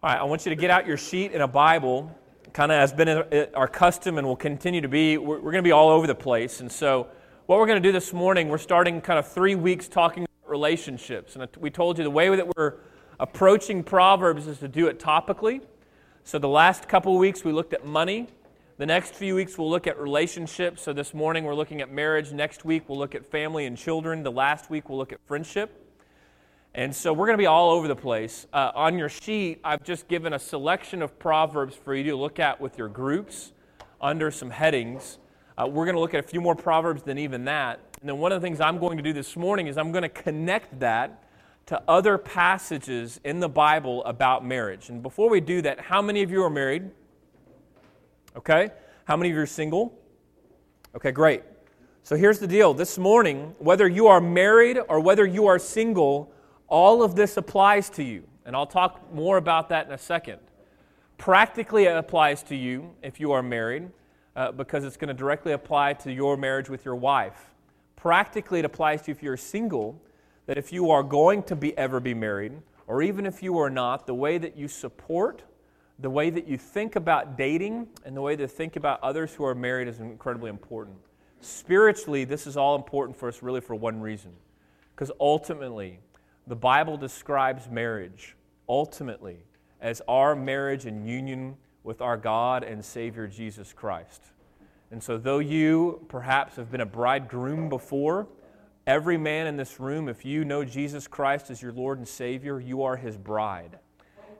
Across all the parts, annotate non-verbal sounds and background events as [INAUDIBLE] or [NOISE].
All right, I want you to get out your sheet and a Bible, kind of has been uh, our custom and will continue to be. We're, we're going to be all over the place. And so, what we're going to do this morning, we're starting kind of three weeks talking about relationships. And we told you the way that we're approaching Proverbs is to do it topically. So, the last couple weeks we looked at money. The next few weeks we'll look at relationships. So, this morning we're looking at marriage. Next week we'll look at family and children. The last week we'll look at friendship. And so we're going to be all over the place. Uh, on your sheet, I've just given a selection of proverbs for you to look at with your groups under some headings. Uh, we're going to look at a few more proverbs than even that. And then one of the things I'm going to do this morning is I'm going to connect that to other passages in the Bible about marriage. And before we do that, how many of you are married? Okay. How many of you are single? Okay, great. So here's the deal. This morning, whether you are married or whether you are single, all of this applies to you, and I'll talk more about that in a second. Practically, it applies to you if you are married, uh, because it's going to directly apply to your marriage with your wife. Practically, it applies to you if you're single, that if you are going to be ever be married, or even if you are not, the way that you support, the way that you think about dating, and the way that think about others who are married is incredibly important. Spiritually, this is all important for us, really, for one reason. Because ultimately, the Bible describes marriage ultimately as our marriage and union with our God and Savior Jesus Christ. And so, though you perhaps have been a bridegroom before, every man in this room, if you know Jesus Christ as your Lord and Savior, you are his bride.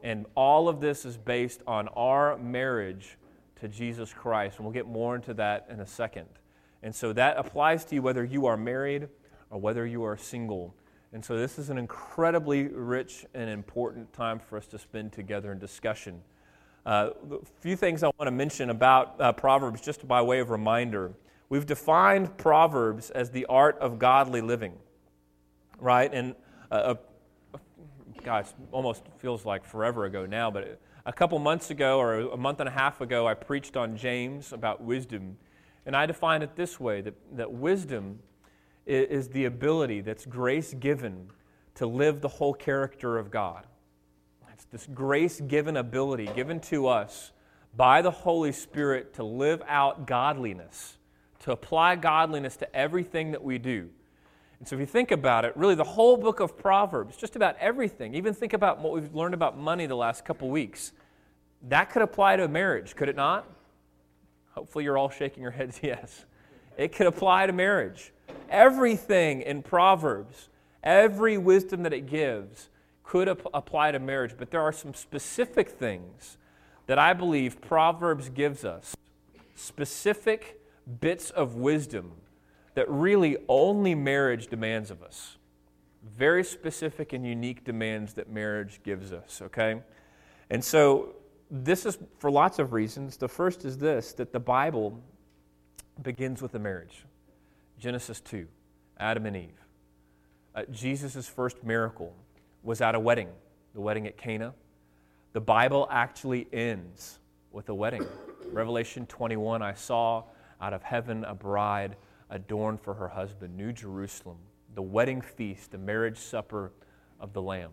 And all of this is based on our marriage to Jesus Christ. And we'll get more into that in a second. And so that applies to you whether you are married or whether you are single. And so, this is an incredibly rich and important time for us to spend together in discussion. Uh, a few things I want to mention about uh, Proverbs, just by way of reminder. We've defined Proverbs as the art of godly living, right? And uh, gosh, almost feels like forever ago now, but a couple months ago or a month and a half ago, I preached on James about wisdom. And I defined it this way that, that wisdom is the ability that's grace given to live the whole character of God. It's this grace given ability given to us by the Holy Spirit to live out godliness, to apply godliness to everything that we do. And so, if you think about it, really the whole book of Proverbs, just about everything, even think about what we've learned about money the last couple weeks, that could apply to marriage, could it not? Hopefully, you're all shaking your heads [LAUGHS] yes. It could apply to marriage. Everything in Proverbs, every wisdom that it gives, could ap- apply to marriage, but there are some specific things that I believe Proverbs gives us specific bits of wisdom that really only marriage demands of us. Very specific and unique demands that marriage gives us, okay? And so this is for lots of reasons. The first is this that the Bible begins with a marriage. Genesis 2, Adam and Eve. Uh, Jesus' first miracle was at a wedding, the wedding at Cana. The Bible actually ends with a wedding. [COUGHS] Revelation 21 I saw out of heaven a bride adorned for her husband, New Jerusalem, the wedding feast, the marriage supper of the Lamb.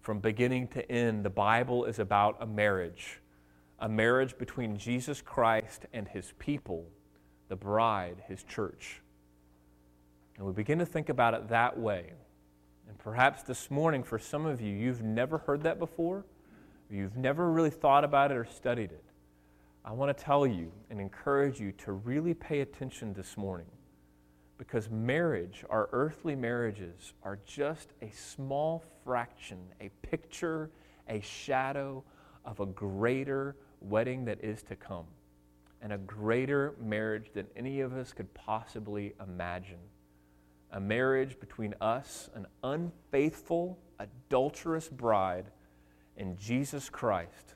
From beginning to end, the Bible is about a marriage, a marriage between Jesus Christ and his people, the bride, his church. And we begin to think about it that way. And perhaps this morning, for some of you, you've never heard that before, you've never really thought about it or studied it. I want to tell you and encourage you to really pay attention this morning because marriage, our earthly marriages, are just a small fraction, a picture, a shadow of a greater wedding that is to come and a greater marriage than any of us could possibly imagine a marriage between us, an unfaithful, adulterous bride, and Jesus Christ,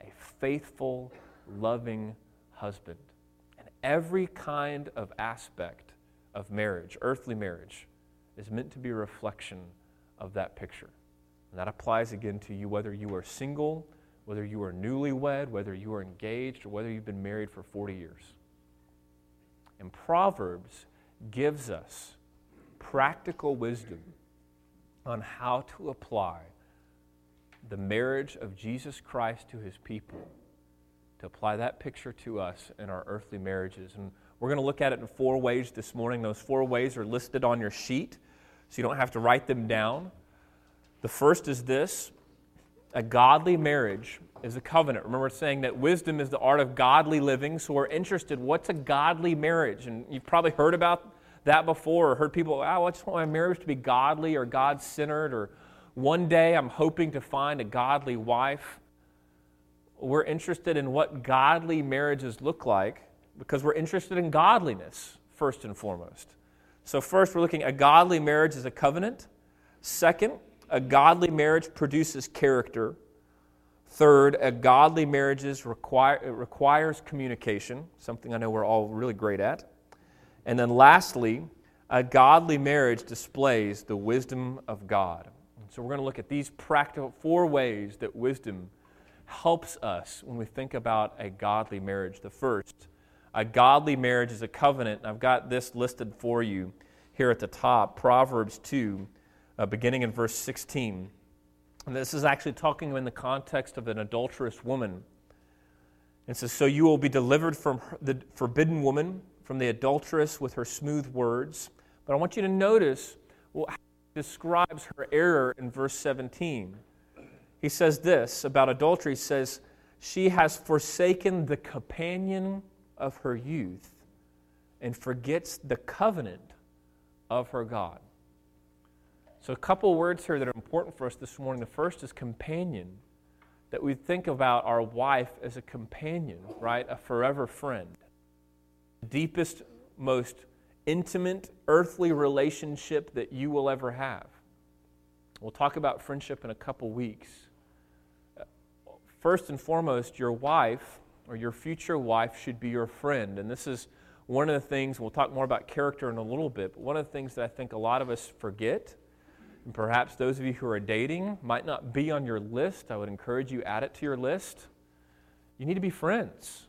a faithful, loving husband. And every kind of aspect of marriage, earthly marriage, is meant to be a reflection of that picture. And that applies again to you whether you are single, whether you are newlywed, whether you are engaged, or whether you've been married for 40 years. And Proverbs gives us practical wisdom on how to apply the marriage of Jesus Christ to his people, to apply that picture to us in our earthly marriages. And we're going to look at it in four ways this morning. Those four ways are listed on your sheet, so you don't have to write them down. The first is this a godly marriage is a covenant. Remember saying that wisdom is the art of godly living, so we're interested what's a godly marriage? And you've probably heard about that before or heard people, oh, I just want my marriage to be godly or God centered, or one day I'm hoping to find a godly wife. We're interested in what godly marriages look like because we're interested in godliness, first and foremost. So, first, we're looking a godly marriage as a covenant. Second, a godly marriage produces character. Third, a godly marriage require, requires communication, something I know we're all really great at. And then lastly, a godly marriage displays the wisdom of God. So we're going to look at these practical four ways that wisdom helps us when we think about a godly marriage. The first, a godly marriage is a covenant. I've got this listed for you here at the top Proverbs 2 uh, beginning in verse 16. And this is actually talking in the context of an adulterous woman. It says, So you will be delivered from the forbidden woman, from the adulteress with her smooth words. But I want you to notice well, how he describes her error in verse 17. He says this about adultery. He says, She has forsaken the companion of her youth and forgets the covenant of her God. So, a couple words here that are important for us this morning. The first is companion, that we think about our wife as a companion, right? A forever friend. Deepest, most intimate earthly relationship that you will ever have. We'll talk about friendship in a couple weeks. First and foremost, your wife or your future wife should be your friend. And this is one of the things, we'll talk more about character in a little bit, but one of the things that I think a lot of us forget and perhaps those of you who are dating might not be on your list. I would encourage you add it to your list. You need to be friends.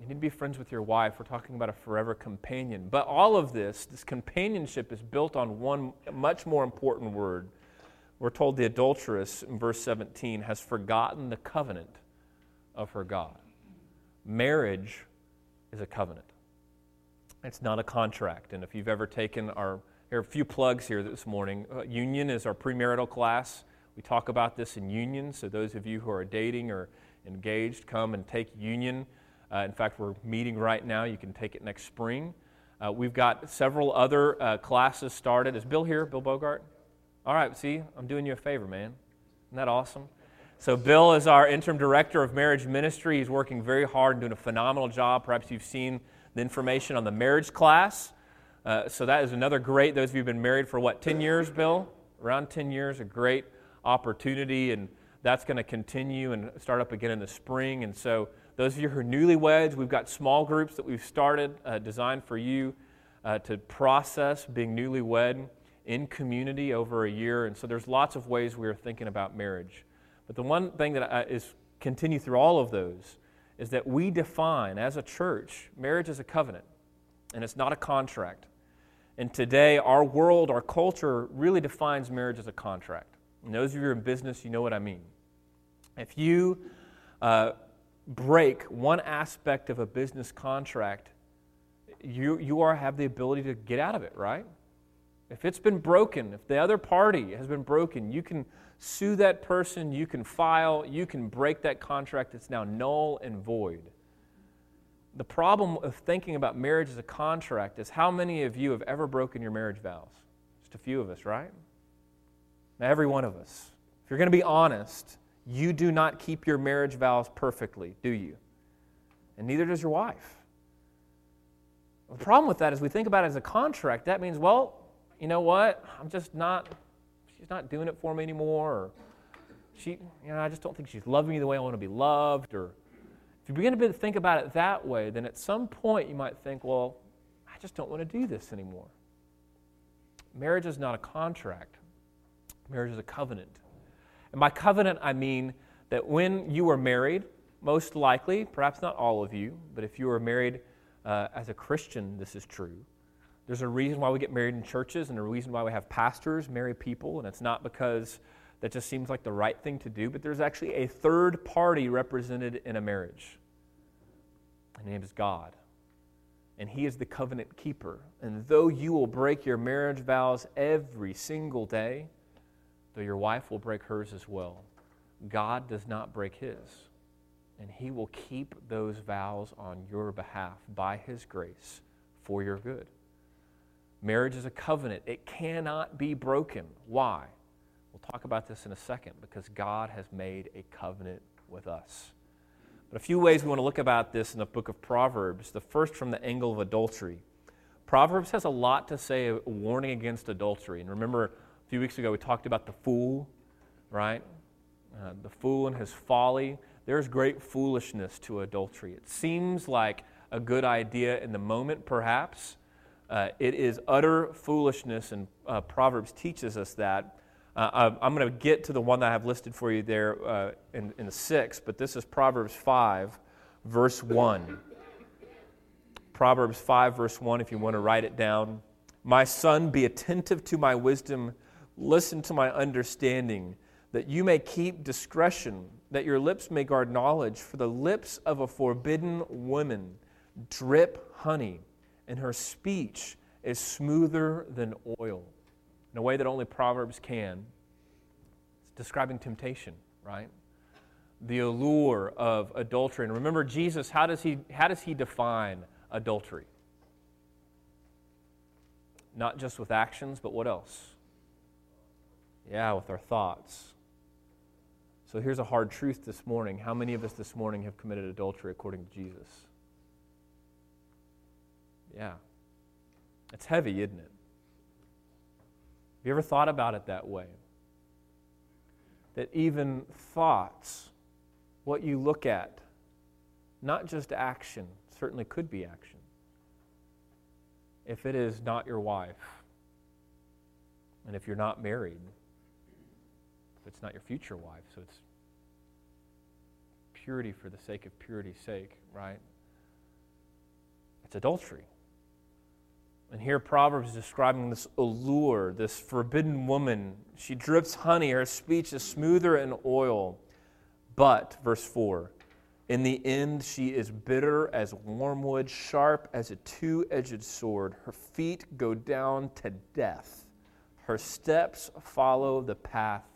You need to be friends with your wife. We're talking about a forever companion. But all of this, this companionship is built on one much more important word. We're told the adulteress in verse 17 has forgotten the covenant of her God. Marriage is a covenant. It's not a contract. And if you've ever taken our there are a few plugs here this morning. Uh, union is our premarital class. We talk about this in Union, so those of you who are dating or engaged, come and take Union. Uh, in fact, we're meeting right now. You can take it next spring. Uh, we've got several other uh, classes started. Is Bill here, Bill Bogart? All right, see, I'm doing you a favor, man. Isn't that awesome? So, Bill is our interim director of marriage ministry. He's working very hard and doing a phenomenal job. Perhaps you've seen the information on the marriage class. Uh, so that is another great, those of you who've been married for what, 10 years, Bill? Around 10 years, a great opportunity, and that's going to continue and start up again in the spring. And so, those of you who are newlyweds, we've got small groups that we've started uh, designed for you uh, to process being newlywed in community over a year. And so, there's lots of ways we are thinking about marriage. But the one thing that uh, is continue through all of those is that we define as a church marriage as a covenant, and it's not a contract. And today, our world, our culture really defines marriage as a contract. And those of you who are in business, you know what I mean. If you uh, break one aspect of a business contract, you, you are, have the ability to get out of it, right? If it's been broken, if the other party has been broken, you can sue that person, you can file, you can break that contract. It's now null and void the problem of thinking about marriage as a contract is how many of you have ever broken your marriage vows? Just a few of us, right? Every one of us. If you're going to be honest, you do not keep your marriage vows perfectly, do you? And neither does your wife. The problem with that is we think about it as a contract. That means, well, you know what? I'm just not, she's not doing it for me anymore. Or she, you know, I just don't think she's loving me the way I want to be loved. Or if you begin to think about it that way, then at some point you might think, well, I just don't want to do this anymore. Marriage is not a contract, marriage is a covenant. And by covenant, I mean that when you are married, most likely, perhaps not all of you, but if you are married uh, as a Christian, this is true. There's a reason why we get married in churches and a reason why we have pastors marry people, and it's not because that just seems like the right thing to do, but there's actually a third party represented in a marriage. His name is God. And He is the covenant keeper. And though you will break your marriage vows every single day, though your wife will break hers as well, God does not break His. And He will keep those vows on your behalf by His grace for your good. Marriage is a covenant, it cannot be broken. Why? We'll talk about this in a second because God has made a covenant with us. But a few ways we want to look about this in the book of Proverbs. The first from the angle of adultery. Proverbs has a lot to say, warning against adultery. And remember, a few weeks ago we talked about the fool, right? Uh, the fool and his folly. There's great foolishness to adultery. It seems like a good idea in the moment, perhaps. Uh, it is utter foolishness, and uh, Proverbs teaches us that. Uh, I'm going to get to the one that I have listed for you there uh, in, in the six, but this is Proverbs 5, verse 1. Proverbs 5, verse 1, if you want to write it down. My son, be attentive to my wisdom, listen to my understanding, that you may keep discretion, that your lips may guard knowledge. For the lips of a forbidden woman drip honey, and her speech is smoother than oil in a way that only Proverbs can. It's describing temptation, right? The allure of adultery. And remember, Jesus, how does he, how does he define adultery? Not just with actions, but what else? Yeah, with our thoughts. So here's a hard truth this morning. How many of us this morning have committed adultery according to Jesus? Yeah. It's heavy, isn't it? Have you ever thought about it that way? That even thoughts, what you look at, not just action, certainly could be action, if it is not your wife, and if you're not married, it's not your future wife, so it's purity for the sake of purity's sake, right? It's adultery. And here Proverbs is describing this allure, this forbidden woman. She drips honey, her speech is smoother than oil. But, verse 4, in the end she is bitter as wormwood, sharp as a two edged sword. Her feet go down to death. Her steps follow the path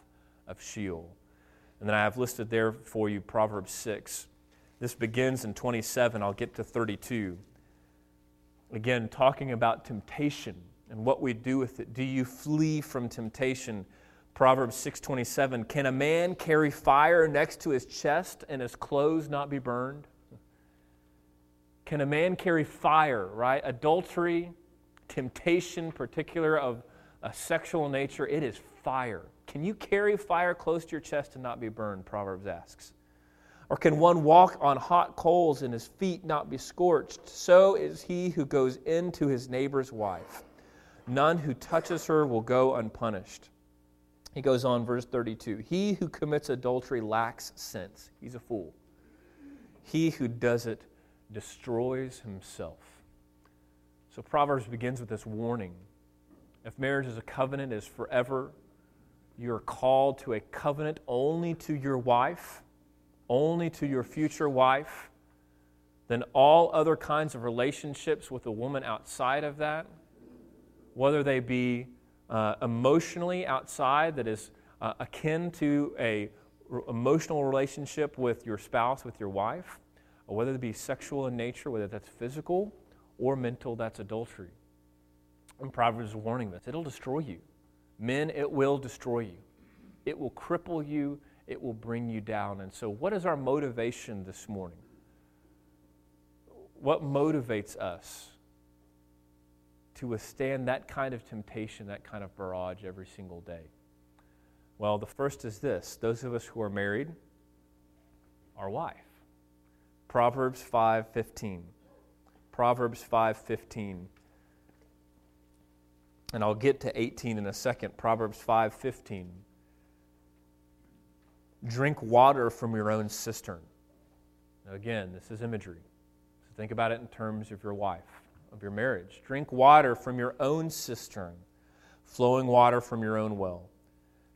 of Sheol. And then I have listed there for you Proverbs 6. This begins in 27. I'll get to 32. Again, talking about temptation and what we do with it. Do you flee from temptation? Proverbs 6:27, "Can a man carry fire next to his chest and his clothes not be burned?" Can a man carry fire, right? Adultery, temptation, particular of a sexual nature, it is fire. Can you carry fire close to your chest and not be burned? Proverbs asks. Or can one walk on hot coals and his feet not be scorched? So is he who goes into his neighbor's wife. None who touches her will go unpunished. He goes on, verse 32 He who commits adultery lacks sense. He's a fool. He who does it destroys himself. So Proverbs begins with this warning. If marriage is a covenant, is forever, you're called to a covenant only to your wife only to your future wife, then all other kinds of relationships with a woman outside of that, whether they be uh, emotionally outside, that is uh, akin to a r- emotional relationship with your spouse, with your wife, or whether it be sexual in nature, whether that's physical or mental, that's adultery. And Proverbs is warning this it'll destroy you. Men, it will destroy you. It will cripple you it will bring you down. And so, what is our motivation this morning? What motivates us to withstand that kind of temptation, that kind of barrage every single day? Well, the first is this those of us who are married, our wife. Proverbs 5:15. Proverbs 5:15. And I'll get to 18 in a second. Proverbs 5:15. Drink water from your own cistern. Now, again, this is imagery. So think about it in terms of your wife, of your marriage. Drink water from your own cistern, flowing water from your own well.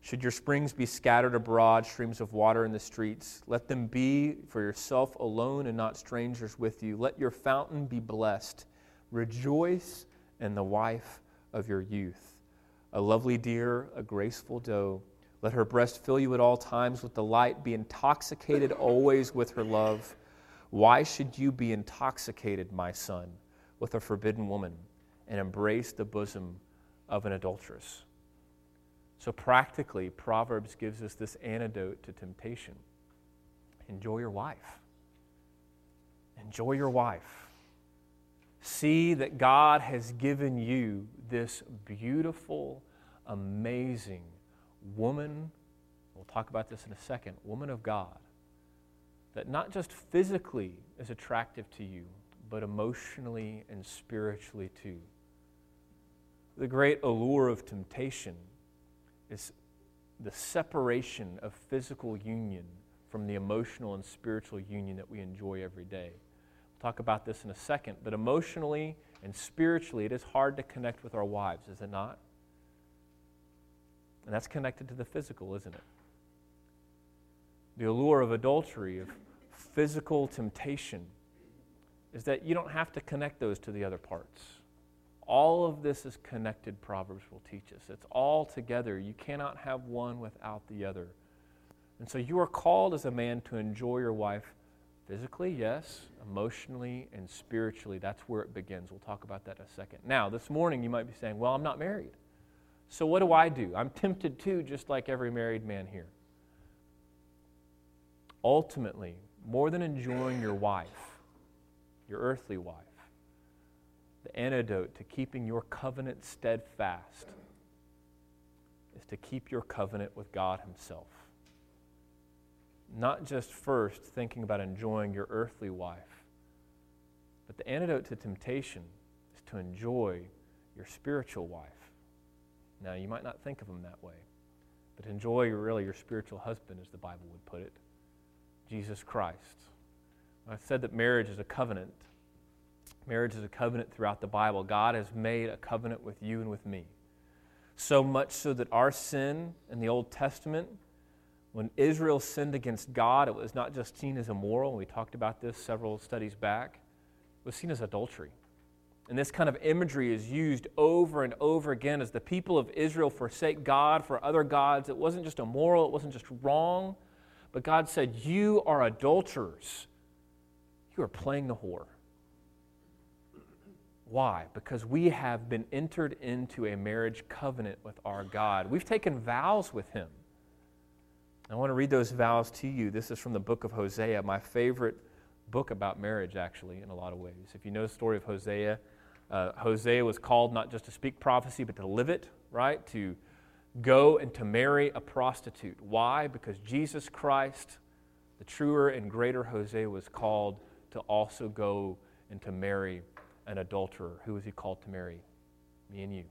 Should your springs be scattered abroad, streams of water in the streets, let them be for yourself alone and not strangers with you. Let your fountain be blessed. Rejoice in the wife of your youth. A lovely deer, a graceful doe. Let her breast fill you at all times with delight. Be intoxicated [LAUGHS] always with her love. Why should you be intoxicated, my son, with a forbidden woman and embrace the bosom of an adulteress? So, practically, Proverbs gives us this antidote to temptation enjoy your wife. Enjoy your wife. See that God has given you this beautiful, amazing woman. We'll talk about this in a second. Woman of God. That not just physically is attractive to you, but emotionally and spiritually too. The great allure of temptation is the separation of physical union from the emotional and spiritual union that we enjoy every day. Talk about this in a second, but emotionally and spiritually, it is hard to connect with our wives, is it not? And that's connected to the physical, isn't it? The allure of adultery, of physical temptation, is that you don't have to connect those to the other parts. All of this is connected, Proverbs will teach us. It's all together. You cannot have one without the other. And so you are called as a man to enjoy your wife physically, yes, emotionally, and spiritually. That's where it begins. We'll talk about that in a second. Now, this morning you might be saying, Well, I'm not married. So what do I do? I'm tempted too, just like every married man here. Ultimately, more than enjoying your wife, your earthly wife, the antidote to keeping your covenant steadfast is to keep your covenant with God Himself. Not just first thinking about enjoying your earthly wife, but the antidote to temptation is to enjoy your spiritual wife. Now, you might not think of them that way, but enjoy really your spiritual husband, as the Bible would put it Jesus Christ. I said that marriage is a covenant. Marriage is a covenant throughout the Bible. God has made a covenant with you and with me. So much so that our sin in the Old Testament, when Israel sinned against God, it was not just seen as immoral. We talked about this several studies back. It was seen as adultery. And this kind of imagery is used over and over again as the people of Israel forsake God for other gods. It wasn't just immoral, it wasn't just wrong, but God said, You are adulterers. You are playing the whore. Why? Because we have been entered into a marriage covenant with our God. We've taken vows with Him. I want to read those vows to you. This is from the book of Hosea, my favorite book about marriage, actually, in a lot of ways. If you know the story of Hosea, uh, Hosea was called not just to speak prophecy, but to live it, right? To go and to marry a prostitute. Why? Because Jesus Christ, the truer and greater Hosea, was called to also go and to marry an adulterer. Who was he called to marry? Me and you.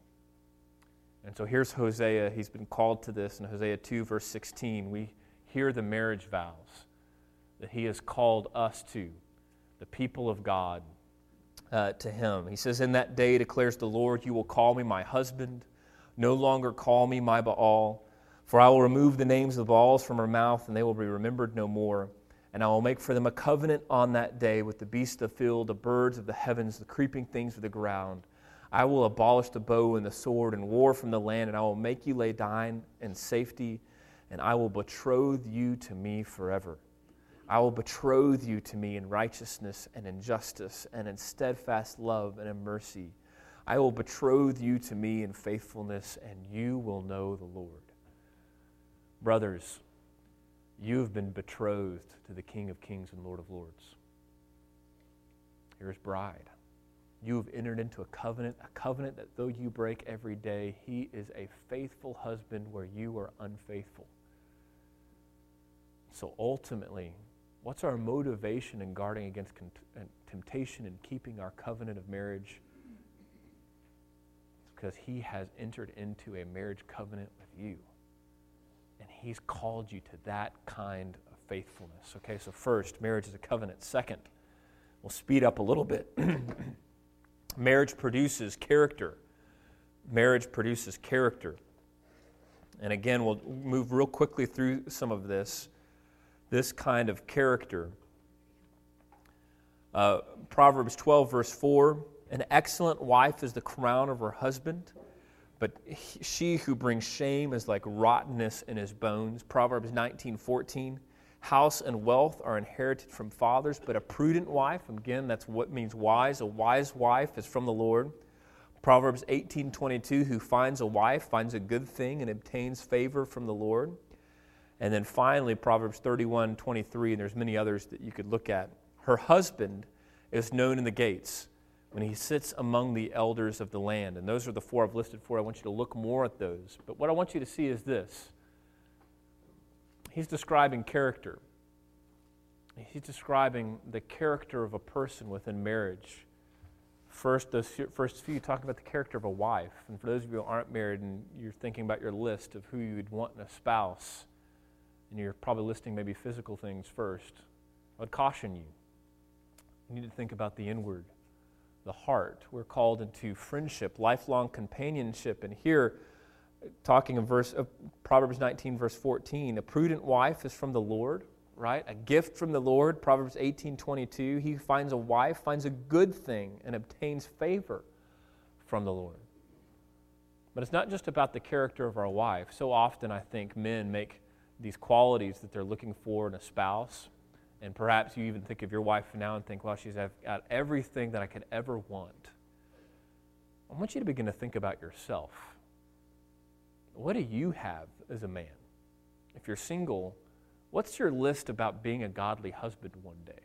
And so here's Hosea. He's been called to this in Hosea 2, verse 16. We hear the marriage vows that he has called us to, the people of God, uh, to him. He says, In that day declares the Lord, you will call me my husband. No longer call me my Baal, for I will remove the names of the Baals from her mouth, and they will be remembered no more. And I will make for them a covenant on that day with the beasts of the field, the birds of the heavens, the creeping things of the ground. I will abolish the bow and the sword and war from the land, and I will make you lay down in safety, and I will betroth you to me forever. I will betroth you to me in righteousness and in justice, and in steadfast love and in mercy. I will betroth you to me in faithfulness, and you will know the Lord. Brothers, you have been betrothed to the King of Kings and Lord of Lords. You're bride. You have entered into a covenant, a covenant that though you break every day, he is a faithful husband where you are unfaithful. So ultimately, what's our motivation in guarding against temptation and keeping our covenant of marriage? It's because he has entered into a marriage covenant with you. And he's called you to that kind of faithfulness. Okay, so first, marriage is a covenant. Second, we'll speed up a little bit. [CLEARS THROAT] marriage produces character. Marriage produces character. And again, we'll move real quickly through some of this, this kind of character. Uh, Proverbs 12, verse 4 An excellent wife is the crown of her husband, but he, she who brings shame is like rottenness in his bones. Proverbs 19, 14 House and wealth are inherited from fathers, but a prudent wife, again, that's what means wise, a wise wife is from the Lord. Proverbs 18:22 who finds a wife finds a good thing and obtains favor from the Lord. And then finally Proverbs 31:23 and there's many others that you could look at. Her husband is known in the gates when he sits among the elders of the land. And those are the four I've listed for. I want you to look more at those. But what I want you to see is this. He's describing character. He's describing the character of a person within marriage first, those first few, talking about the character of a wife. And for those of you who aren't married and you're thinking about your list of who you would want in a spouse, and you're probably listing maybe physical things first, I would caution you. You need to think about the inward, the heart. We're called into friendship, lifelong companionship. And here, talking of verse of Proverbs 19, verse 14, a prudent wife is from the Lord right? A gift from the Lord, Proverbs 18 22. He finds a wife, finds a good thing, and obtains favor from the Lord. But it's not just about the character of our wife. So often, I think men make these qualities that they're looking for in a spouse. And perhaps you even think of your wife now and think, well, she's got everything that I could ever want. I want you to begin to think about yourself. What do you have as a man? If you're single, What's your list about being a godly husband one day?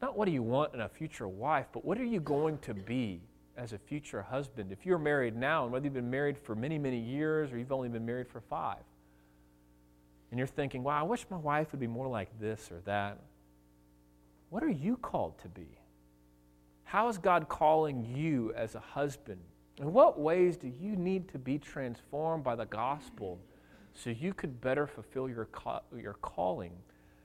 Not what do you want in a future wife, but what are you going to be as a future husband? If you're married now, and whether you've been married for many, many years or you've only been married for five, and you're thinking, wow, I wish my wife would be more like this or that, what are you called to be? How is God calling you as a husband? In what ways do you need to be transformed by the gospel? so you could better fulfill your, ca- your calling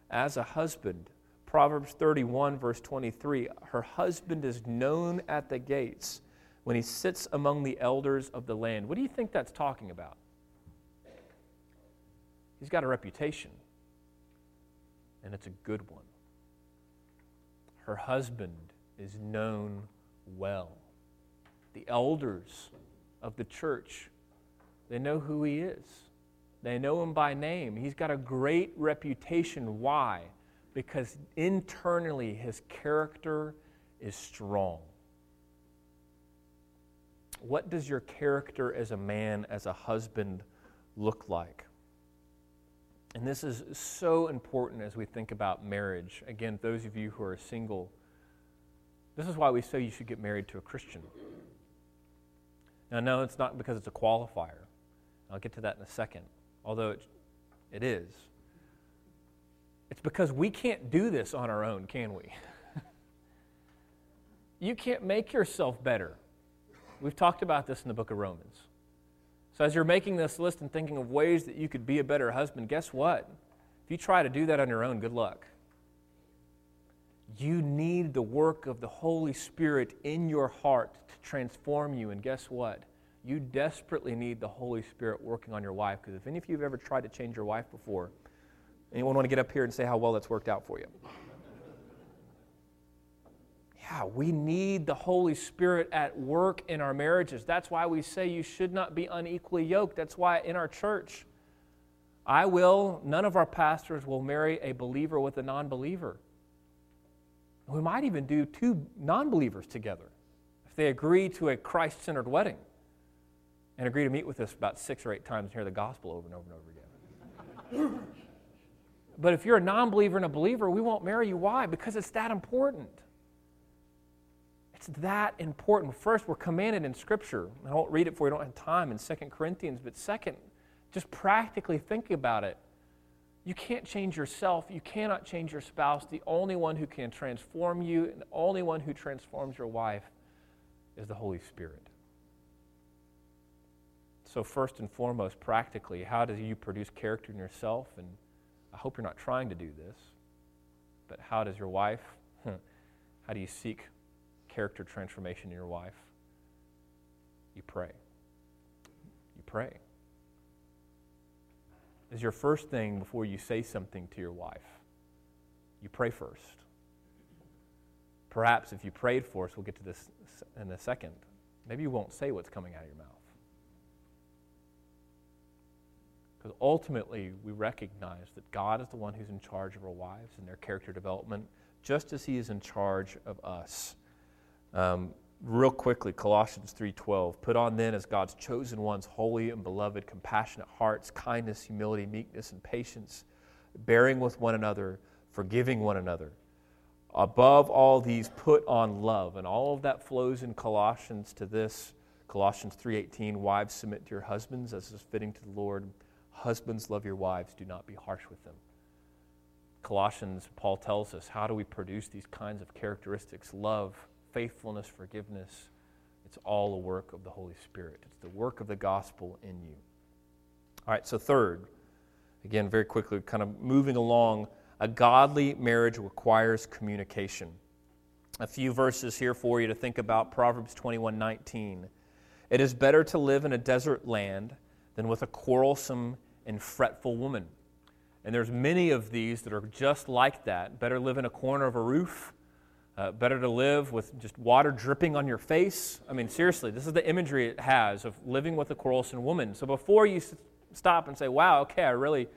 as a husband. Proverbs 31, verse 23 Her husband is known at the gates when he sits among the elders of the land. What do you think that's talking about? He's got a reputation, and it's a good one. Her husband is known well. The elders of the church, they know who he is. They know him by name. He's got a great reputation. Why? Because internally his character is strong. What does your character as a man, as a husband, look like? And this is so important as we think about marriage. Again, those of you who are single, this is why we say you should get married to a Christian. Now, no, it's not because it's a qualifier. I'll get to that in a second although it, it is. It's because we can't do this on our own, can we? [LAUGHS] you can't make yourself better. We've talked about this in the book of Romans. So, as you're making this list and thinking of ways that you could be a better husband, guess what? If you try to do that on your own, good luck. You need the work of the Holy Spirit in your heart to transform you. And guess what? you desperately need the Holy Spirit working on your wife. Because if any of you have ever tried to change your wife before, anyone want to get up here and say how well that's worked out for you? Yeah, we need the Holy Spirit at work in our marriages. That's why we say you should not be unequally yoked. That's why in our church, I will, none of our pastors will marry a believer with a non believer. We might even do two non believers together if they agree to a Christ centered wedding and agree to meet with us about six or eight times and hear the gospel over and over and over again. [LAUGHS] but if you're a non believer and a believer, we won't marry you. Why? Because it's that important. It's that important. First, we're commanded in Scripture. I won't read it for you, I don't have time in Second Corinthians. But second, just practically think about it. You can't change yourself. You cannot change your spouse. The only one who can transform you and the only one who transforms your wife is the Holy Spirit. So, first and foremost, practically, how do you produce character in yourself? And I hope you're not trying to do this, but how does your wife, [LAUGHS] how do you seek character transformation in your wife? You pray. You pray. Is your first thing before you say something to your wife. You pray first. Perhaps if you prayed for us, we'll get to this in a second. Maybe you won't say what's coming out of your mouth. Because ultimately, we recognize that God is the one who's in charge of our wives and their character development, just as He is in charge of us. Um, real quickly, Colossians 3:12. Put on then as God's chosen ones, holy and beloved, compassionate hearts, kindness, humility, meekness, and patience, bearing with one another, forgiving one another. Above all these, put on love, and all of that flows in Colossians to this. Colossians 3:18. Wives, submit to your husbands as is fitting to the Lord. Husbands, love your wives, do not be harsh with them. Colossians, Paul tells us how do we produce these kinds of characteristics love, faithfulness, forgiveness. It's all a work of the Holy Spirit, it's the work of the gospel in you. All right, so third, again, very quickly, kind of moving along, a godly marriage requires communication. A few verses here for you to think about Proverbs 21 19. It is better to live in a desert land than with a quarrelsome and fretful woman. And there's many of these that are just like that. Better live in a corner of a roof. Uh, better to live with just water dripping on your face. I mean, seriously, this is the imagery it has of living with a quarrelsome woman. So before you stop and say, wow, okay, I really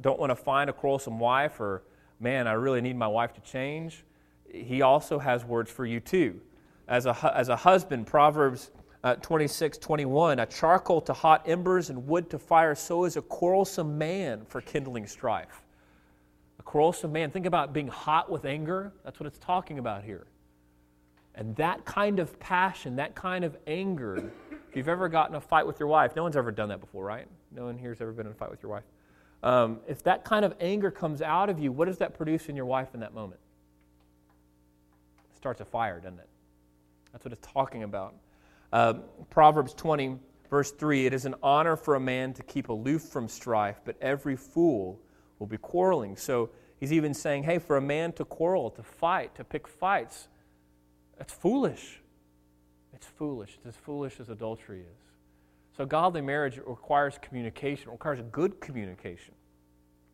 don't want to find a quarrelsome wife, or man, I really need my wife to change, he also has words for you too. As a, as a husband, Proverbs uh, 26, 21. A charcoal to hot embers and wood to fire, so is a quarrelsome man for kindling strife. A quarrelsome man, think about being hot with anger. That's what it's talking about here. And that kind of passion, that kind of anger, if you've ever gotten a fight with your wife, no one's ever done that before, right? No one here's ever been in a fight with your wife. Um, if that kind of anger comes out of you, what does that produce in your wife in that moment? It starts a fire, doesn't it? That's what it's talking about. Uh, Proverbs 20, verse 3 It is an honor for a man to keep aloof from strife, but every fool will be quarreling. So he's even saying, hey, for a man to quarrel, to fight, to pick fights, that's foolish. It's foolish. It's as foolish as adultery is. So, godly marriage requires communication, it requires good communication.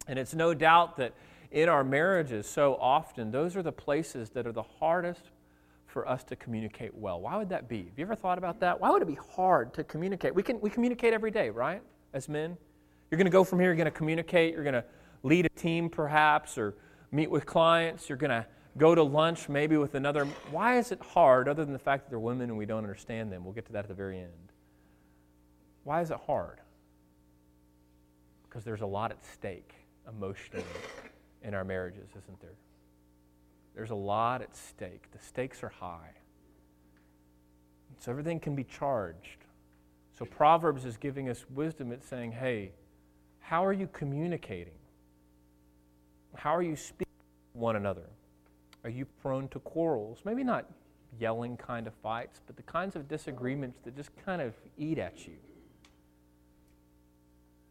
And it's no doubt that in our marriages, so often, those are the places that are the hardest for us to communicate well. Why would that be? Have you ever thought about that? Why would it be hard to communicate? We, can, we communicate every day, right? As men. You're going to go from here, you're going to communicate, you're going to lead a team perhaps, or meet with clients, you're going to go to lunch maybe with another. Why is it hard, other than the fact that they're women and we don't understand them? We'll get to that at the very end. Why is it hard? Because there's a lot at stake emotionally in our marriages, isn't there? There's a lot at stake. The stakes are high. So everything can be charged. So Proverbs is giving us wisdom. It's saying, hey, how are you communicating? How are you speaking to one another? Are you prone to quarrels? Maybe not yelling kind of fights, but the kinds of disagreements that just kind of eat at you.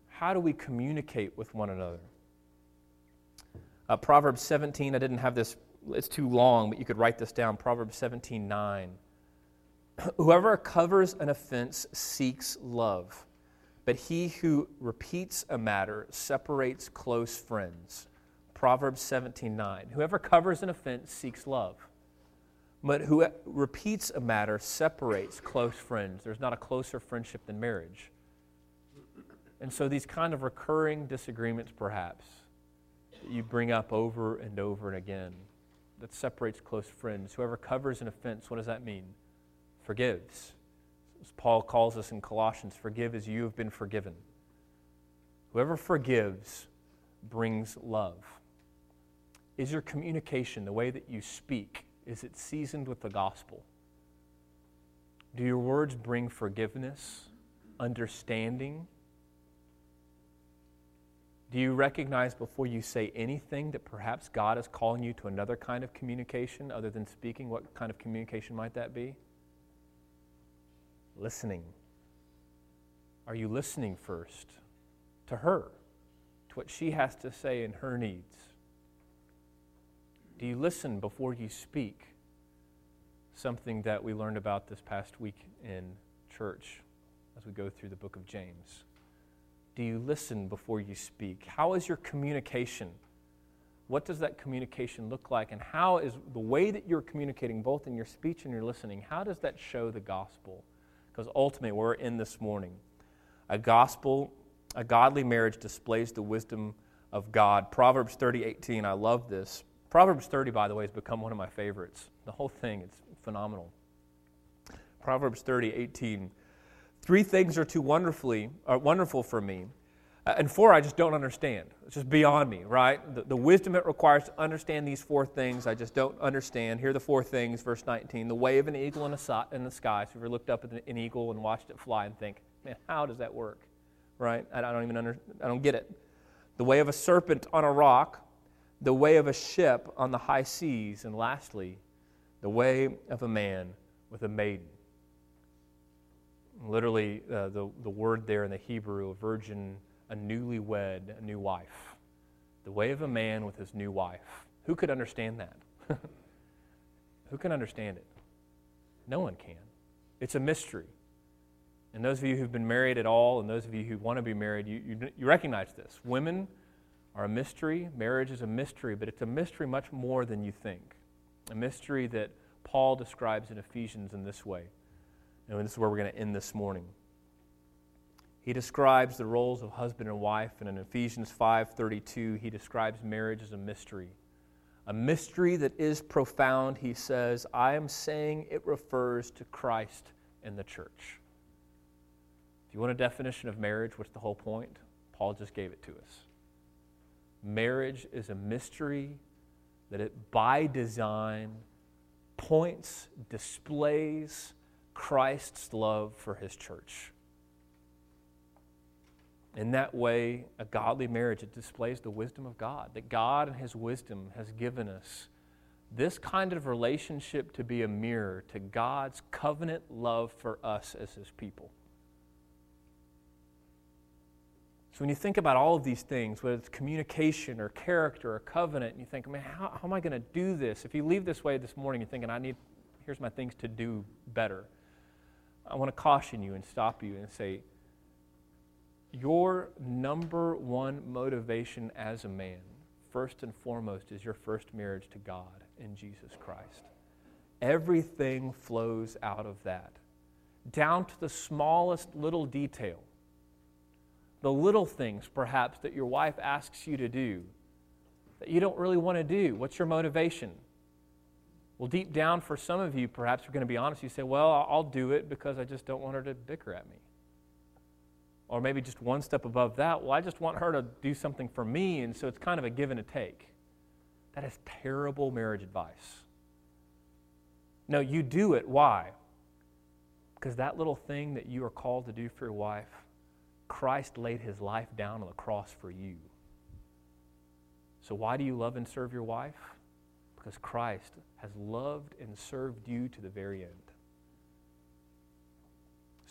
How do we communicate with one another? Uh, Proverbs 17, I didn't have this it's too long, but you could write this down Proverbs 17 9. [CLEARS THROAT] Whoever covers an offense seeks love, but he who repeats a matter separates close friends. Proverbs 17 9. Whoever covers an offense seeks love, but who repeats a matter separates close friends. There's not a closer friendship than marriage. And so these kind of recurring disagreements, perhaps, that you bring up over and over and again that separates close friends. Whoever covers an offense, what does that mean? Forgives. As Paul calls us in Colossians, forgive as you have been forgiven. Whoever forgives brings love. Is your communication, the way that you speak, is it seasoned with the gospel? Do your words bring forgiveness, understanding, do you recognize before you say anything that perhaps God is calling you to another kind of communication other than speaking? What kind of communication might that be? Listening. Are you listening first to her, to what she has to say and her needs? Do you listen before you speak? Something that we learned about this past week in church as we go through the book of James. Do you listen before you speak? How is your communication? What does that communication look like? And how is the way that you're communicating, both in your speech and your listening, how does that show the gospel? Because ultimately, we're in this morning. A gospel, a godly marriage displays the wisdom of God. Proverbs 30, 18, I love this. Proverbs 30, by the way, has become one of my favorites. The whole thing, it's phenomenal. Proverbs 30, 18. Three things are too wonderfully, are wonderful for me uh, and four, I just don't understand. It's just beyond me, right? The, the, wisdom it requires to understand these four things, I just don't understand. Here are the four things, verse 19. The way of an eagle in, a, in the sky. So, if you ever looked up at an eagle and watched it fly and think, man, how does that work? Right? I, don't even under, I don't get it. The way of a serpent on a rock. The way of a ship on the high seas. And lastly, the way of a man with a maiden. Literally, uh, the, the word there in the Hebrew, a virgin a newlywed, a new wife. The way of a man with his new wife. Who could understand that? [LAUGHS] Who can understand it? No one can. It's a mystery. And those of you who've been married at all, and those of you who want to be married, you, you, you recognize this. Women are a mystery. Marriage is a mystery, but it's a mystery much more than you think. A mystery that Paul describes in Ephesians in this way. And this is where we're going to end this morning. He describes the roles of husband and wife, and in Ephesians 5:32, he describes marriage as a mystery. A mystery that is profound, he says, I am saying it refers to Christ and the church. If you want a definition of marriage, what's the whole point? Paul just gave it to us. Marriage is a mystery that it by design points, displays Christ's love for his church. In that way, a godly marriage, it displays the wisdom of God, that God and His wisdom has given us this kind of relationship to be a mirror to God's covenant love for us as His people. So when you think about all of these things, whether it's communication or character or covenant, and you think, man, how, how am I going to do this? If you leave this way this morning, you're thinking, I need, here's my things to do better. I want to caution you and stop you and say, your number one motivation as a man, first and foremost, is your first marriage to God in Jesus Christ. Everything flows out of that, down to the smallest little detail. The little things, perhaps, that your wife asks you to do that you don't really want to do. What's your motivation? Well, deep down, for some of you, perhaps we're going to be honest, you say, Well, I'll do it because I just don't want her to bicker at me. Or maybe just one step above that, well, I just want her to do something for me, and so it's kind of a give and a take. That is terrible marriage advice. No, you do it. Why? Because that little thing that you are called to do for your wife, Christ laid his life down on the cross for you. So, why do you love and serve your wife? Because Christ has loved and served you to the very end.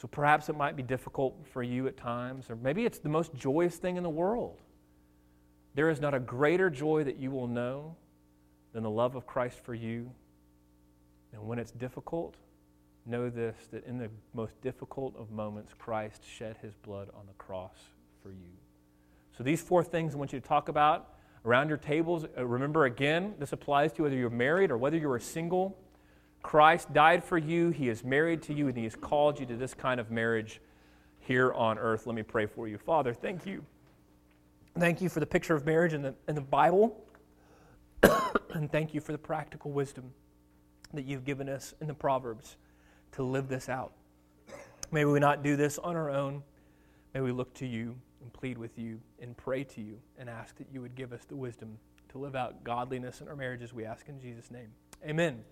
So perhaps it might be difficult for you at times, or maybe it's the most joyous thing in the world. There is not a greater joy that you will know than the love of Christ for you. And when it's difficult, know this that in the most difficult of moments, Christ shed his blood on the cross for you. So, these four things I want you to talk about around your tables. Uh, remember again, this applies to whether you're married or whether you're single. Christ died for you, He is married to you, and He has called you to this kind of marriage here on earth. Let me pray for you. Father, thank you. Thank you for the picture of marriage in the, in the Bible, [COUGHS] and thank you for the practical wisdom that you've given us in the Proverbs to live this out. May we not do this on our own. May we look to you and plead with you and pray to you and ask that you would give us the wisdom to live out godliness in our marriages, we ask in Jesus' name. Amen.